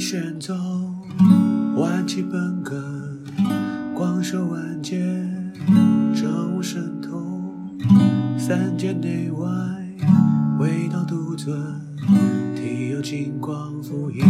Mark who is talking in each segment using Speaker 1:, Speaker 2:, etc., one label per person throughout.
Speaker 1: 天地玄宗，万气本根，广受万界，真无神通。三界内外，唯道独尊。体有金光，覆映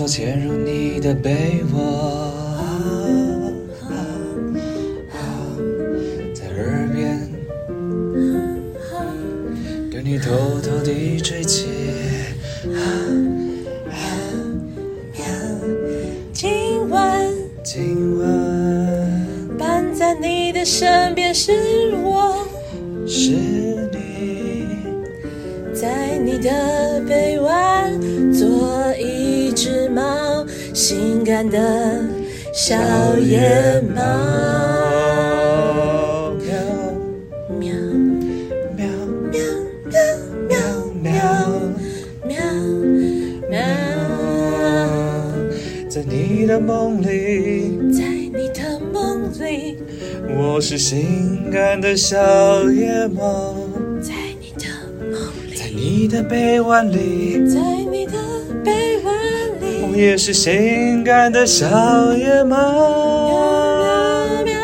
Speaker 2: 悄悄潜入你的被窝，在你
Speaker 3: 的
Speaker 2: 梦里，
Speaker 3: 在你的梦里，
Speaker 2: 我是性感的小野猫。
Speaker 3: 在你的梦里，
Speaker 2: 在你的臂弯里，
Speaker 3: 在你的臂弯里，
Speaker 2: 我也是性感的小野猫。
Speaker 3: 喵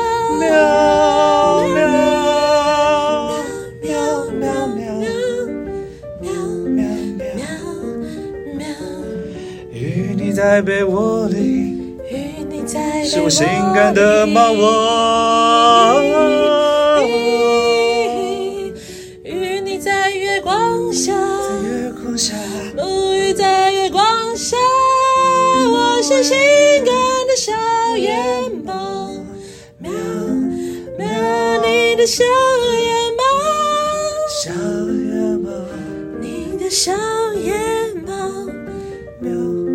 Speaker 3: 喵。
Speaker 2: 喵在被窝里，
Speaker 3: 与你在
Speaker 2: 是我性感的猫窝。
Speaker 3: 与你在月光下，
Speaker 2: 月光下，
Speaker 3: 沐浴在月光下，我是性感的小野猫，喵喵，你的小野猫，
Speaker 2: 小野猫，
Speaker 3: 你的小野猫，
Speaker 2: 喵。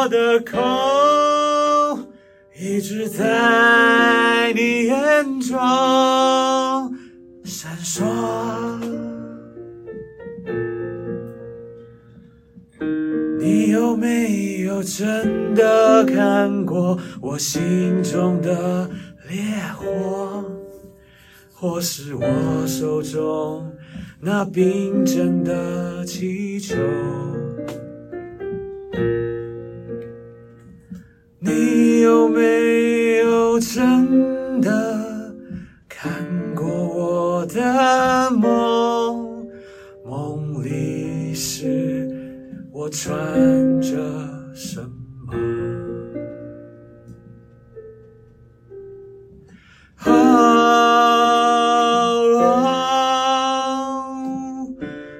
Speaker 1: 我的口，一直在你眼中闪烁。你有没有真的看过我心中的烈火？或是我手中那冰镇的气球？的梦？梦里是我穿着什么？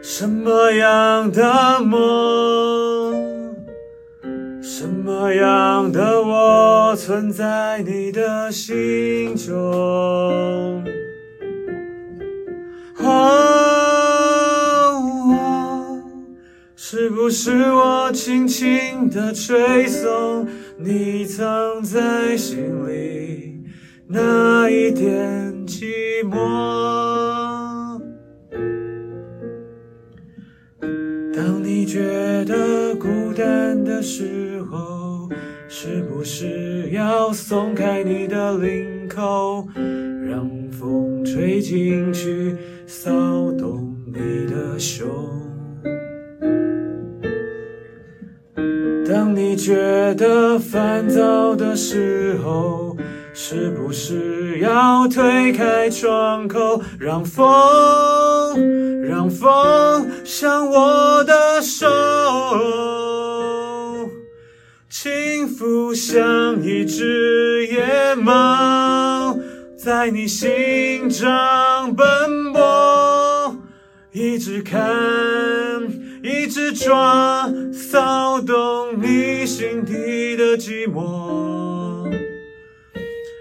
Speaker 1: 什么样的梦？什么样的我存在你的心中？是我轻轻的吹送你藏在心里那一点寂寞？当你觉得孤单的时候，是不是要松开你的领口，让风吹进去，骚动你的胸？当你觉得烦躁的时候，是不是要推开窗口，让风？让风像我的手，轻抚像一只野猫，在你心上奔波，一直看，一直抓，骚动你心底的寂寞，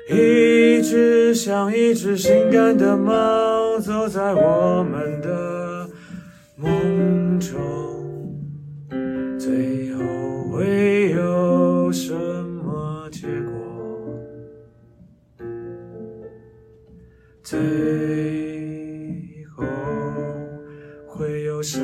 Speaker 1: 一直像一只性感的猫，走在我们的。梦中，最后会有什么结果？最后会有什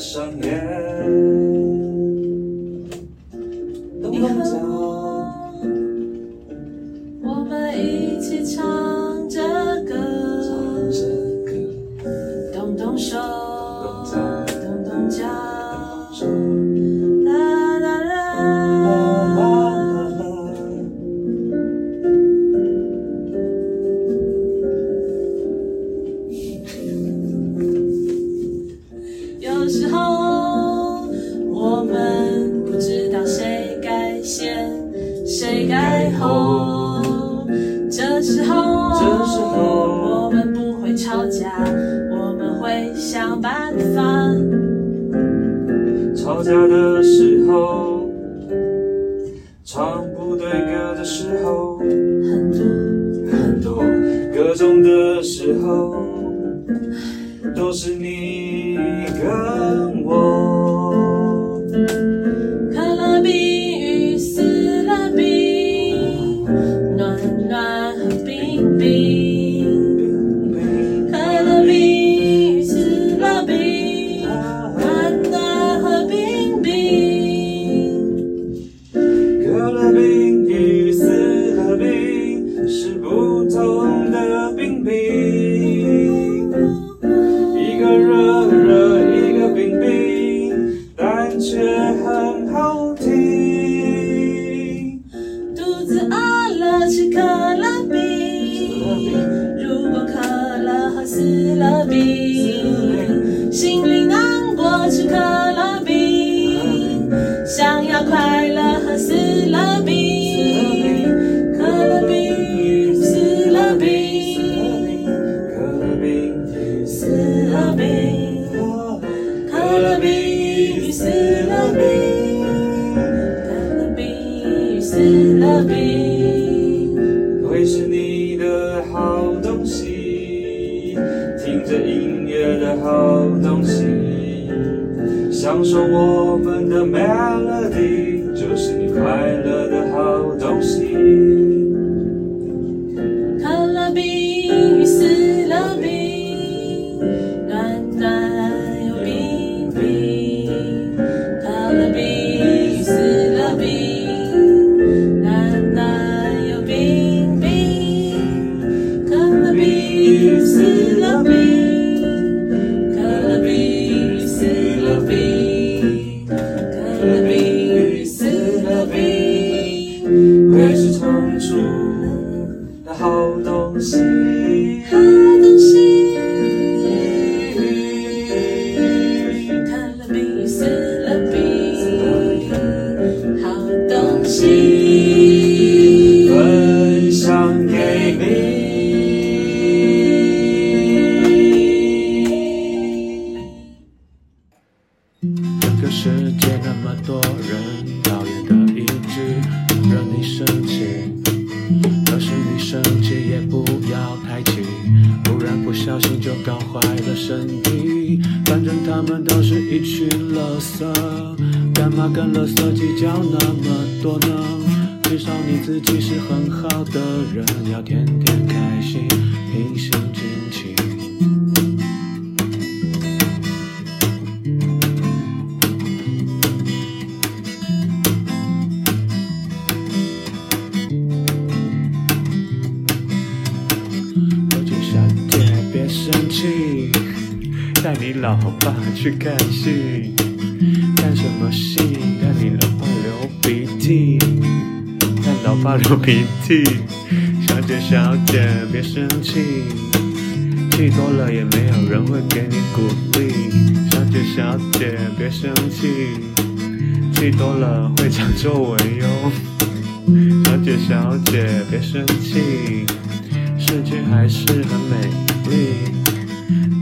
Speaker 2: 可乐是
Speaker 3: 你跟我。死啦，B，
Speaker 2: 会是你的好东西，听着音乐的好东西享受我们的 melody，带你
Speaker 1: 老爸去看戏，看什么戏？看你老爸流鼻涕，看老爸流鼻涕。小姐小姐别生气，气多了也没有人会给你鼓励。小姐小姐别生气，气多了会长皱纹哟。小姐小姐别生气。世界还是很美丽，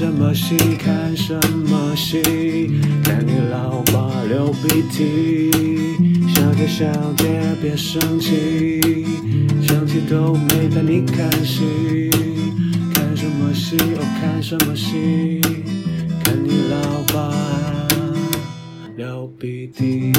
Speaker 1: 什么戏？看什么戏？看你老爸流鼻涕。小姐小姐别生气，生气都没带你看戏。看什么戏？哦，看什么戏？看你老爸流鼻涕。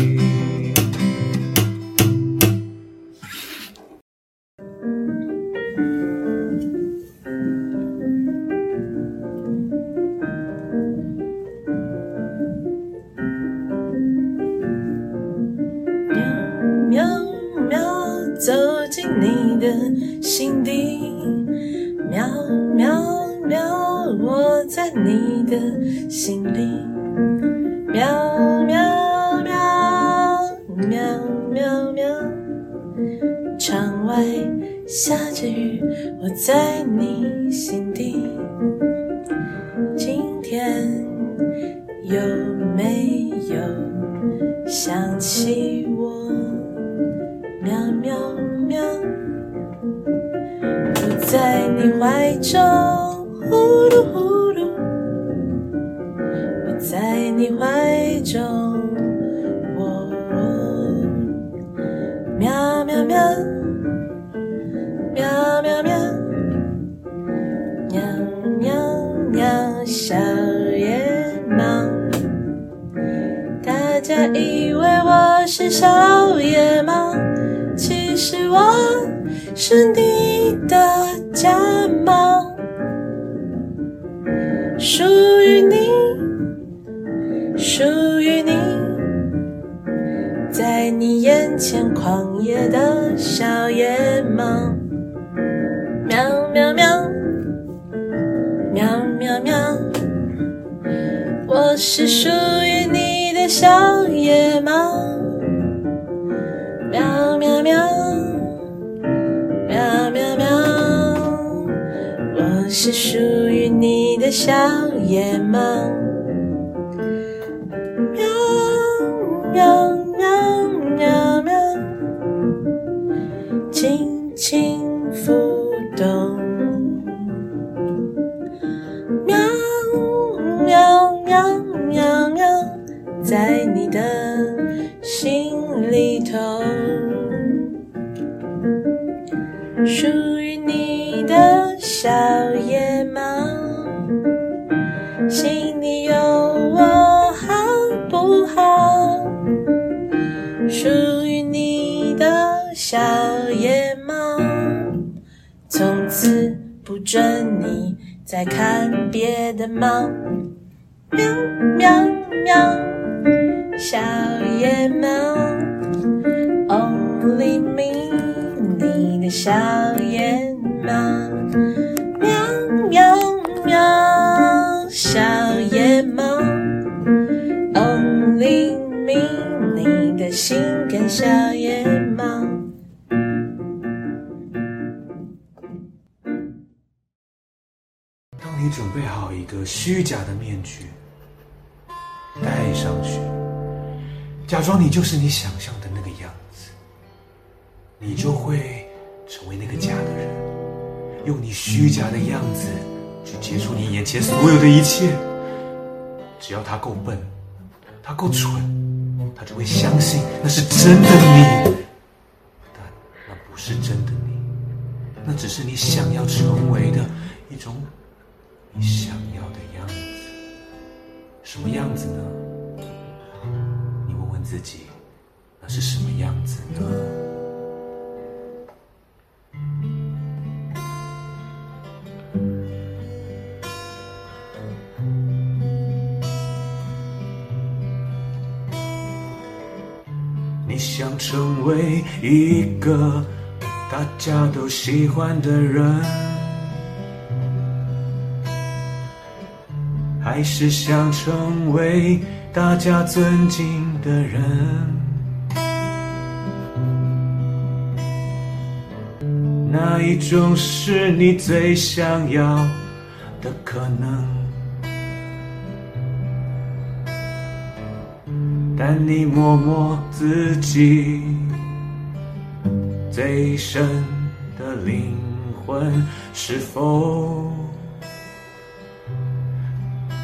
Speaker 3: 在你心底，今天有没有想起我？喵喵喵，我在你怀中，呼噜呼是你的家猫，属于你，属于你，在你眼前狂野的小野猫，喵喵喵，喵喵喵，我是属于你的小野猫，是属于你的小野猫。野猫，从此不准你再看别的猫。喵喵喵，小野猫，Only me，你的小野猫。喵喵喵，小野猫，Only me。你的心肝小野
Speaker 1: 准备好一个虚假的面具，戴上去，假装你就是你想象的那个样子，你就会成为那个假的人，用你虚假的样子去接触你眼前所有的一切。只要他够笨，他够蠢。他就会相信那是真的你，但那不是真的你，那只是你想要成为的一种你想要的样子。什么样子呢？你问问自己，那是什么样子呢？你想成为一个大家都喜欢的人，还是想成为大家尊敬的人？哪一种是你最想要的可能？但你摸摸自己最深的灵魂，是否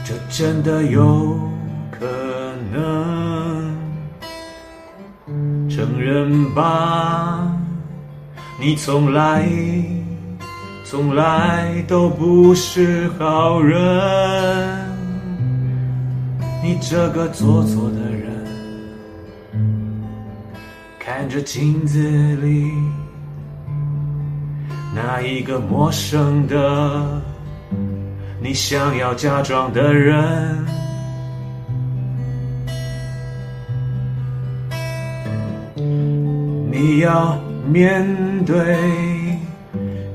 Speaker 1: 这真的有可能？承认吧，你从来从来都不是好人，你这个做作的人。看着镜子里那一个陌生的你想要假装的人，你要面对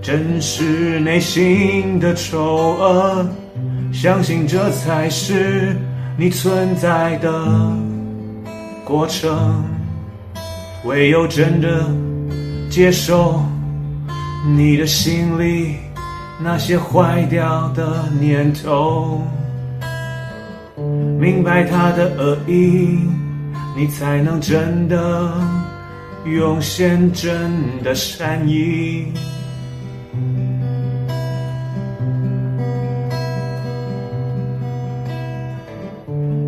Speaker 1: 真实内心的丑恶，相信这才是你存在的过程。唯有真的接受你的心里那些坏掉的念头，明白他的恶意，你才能真的涌现真的善意。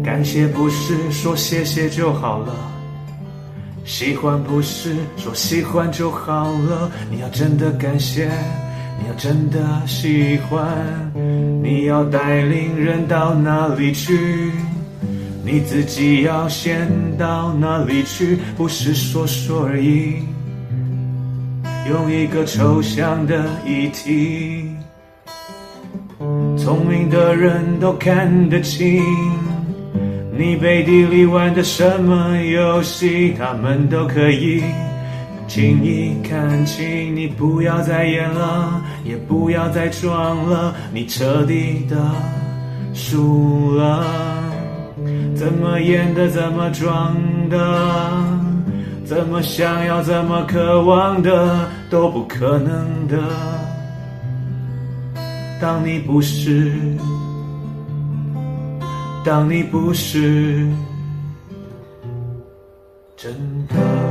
Speaker 1: 感谢不是说谢谢就好了。喜欢不是说喜欢就好了，你要真的感谢，你要真的喜欢，你要带领人到哪里去，你自己要先到哪里去，不是说说而已，用一个抽象的议题，聪明的人都看得清。你背地里玩的什么游戏，他们都可以。轻易看清。你不要再演了，也不要再装了，你彻底的输了。怎么演的，怎么装的，怎么想要，怎么渴望的，都不可能的。当你不是。当你不是真的。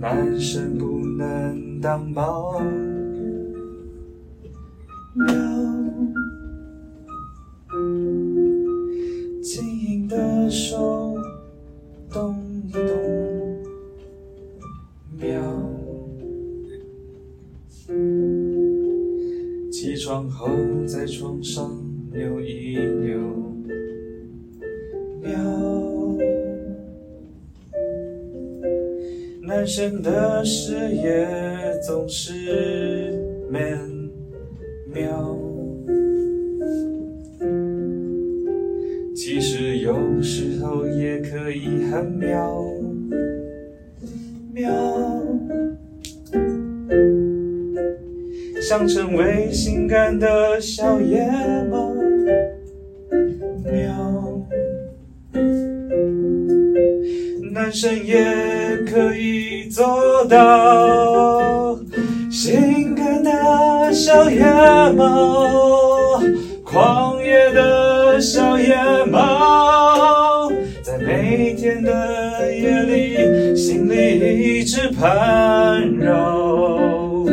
Speaker 2: 男生不能当宝？你很妙妙。想成为性感的小野猫喵。男生也可以做到，性感的小野猫，狂野的小野猫，的夜里，心里一直盘绕。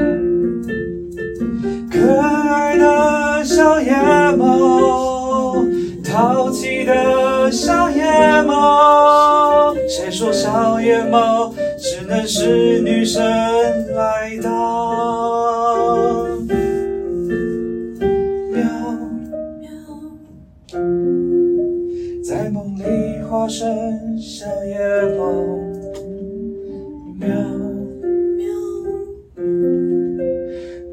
Speaker 2: 可爱的小野猫，淘气的小野猫。谁说小野猫只能是女生来到？在梦里化身小野猫。喵喵，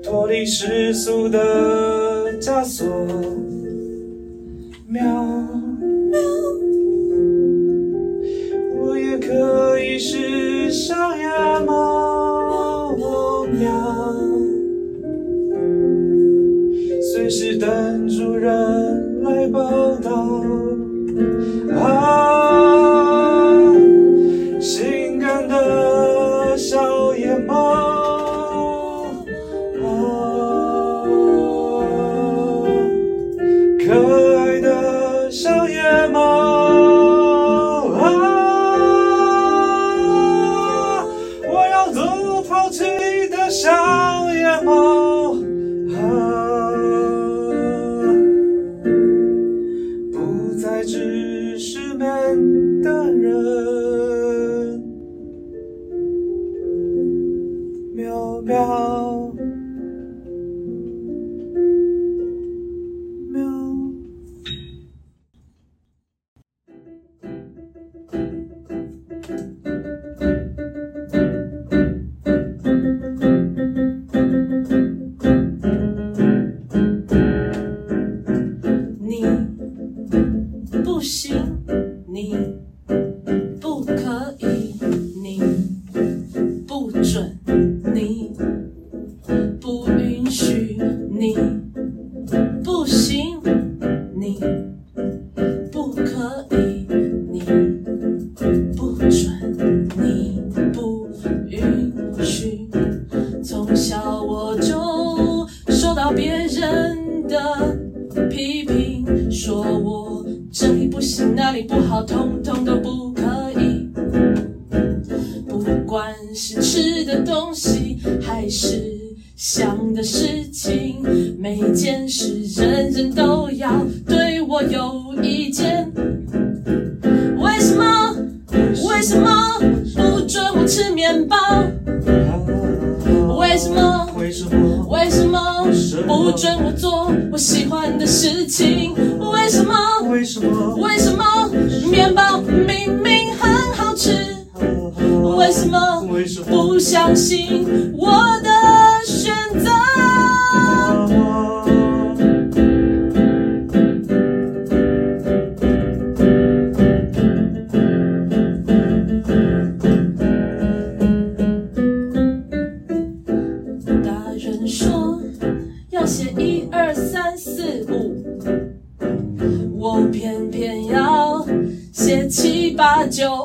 Speaker 2: 脱离世俗的枷锁。喵喵。我也可以是小野猫，喵，随时等主人
Speaker 3: 只是没抵达说我这里不行那里不好通通四五我偏偏要写七八九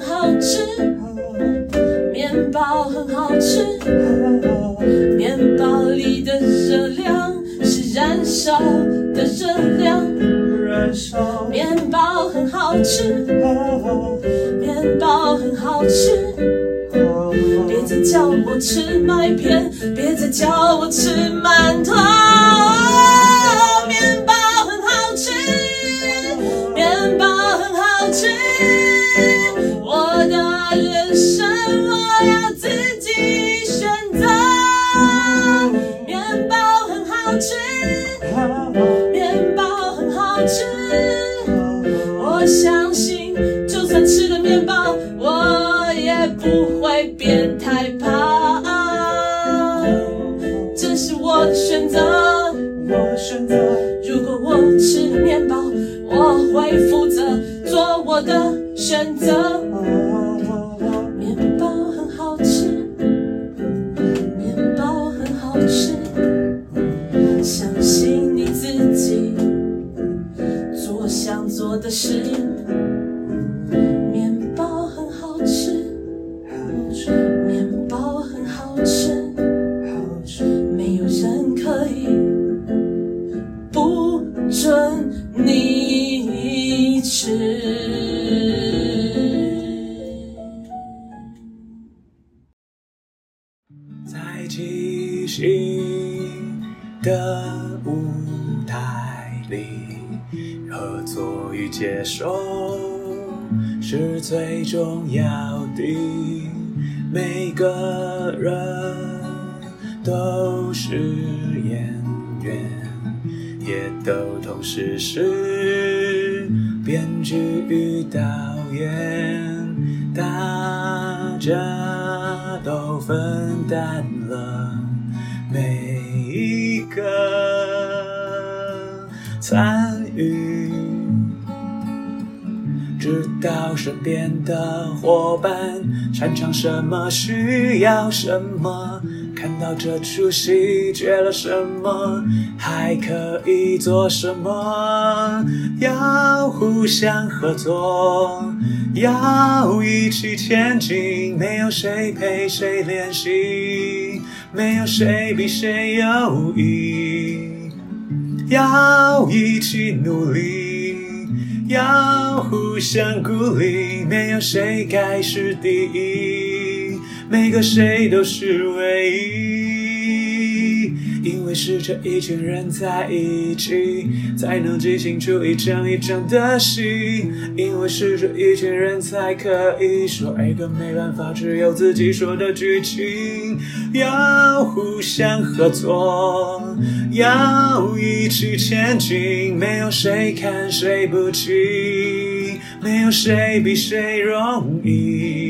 Speaker 3: 好吃。面包很好吃。面包里的热量是燃烧的热量。
Speaker 2: 燃烧
Speaker 3: 面包很好吃。面包很好吃。别再叫我吃麦片别再叫我吃馒头。选择。故事
Speaker 1: 是编剧与导演，大家都分担了每一个参与，知道身边的伙伴擅长什么，需要什么。看到这出戏缺了什么还可以做什么？要互相合作要一起前进没有谁陪谁练习没有谁比谁优异要一起努力要互相鼓励没有谁该是第一。每个谁都是唯一，因为是这一群人在一起，才能激行出一场一场的戏。因为是这一群人才可以说一个没办法只有自己说的剧情，要互相合作，要一起前进，没有谁看谁不起，没有谁比谁容易。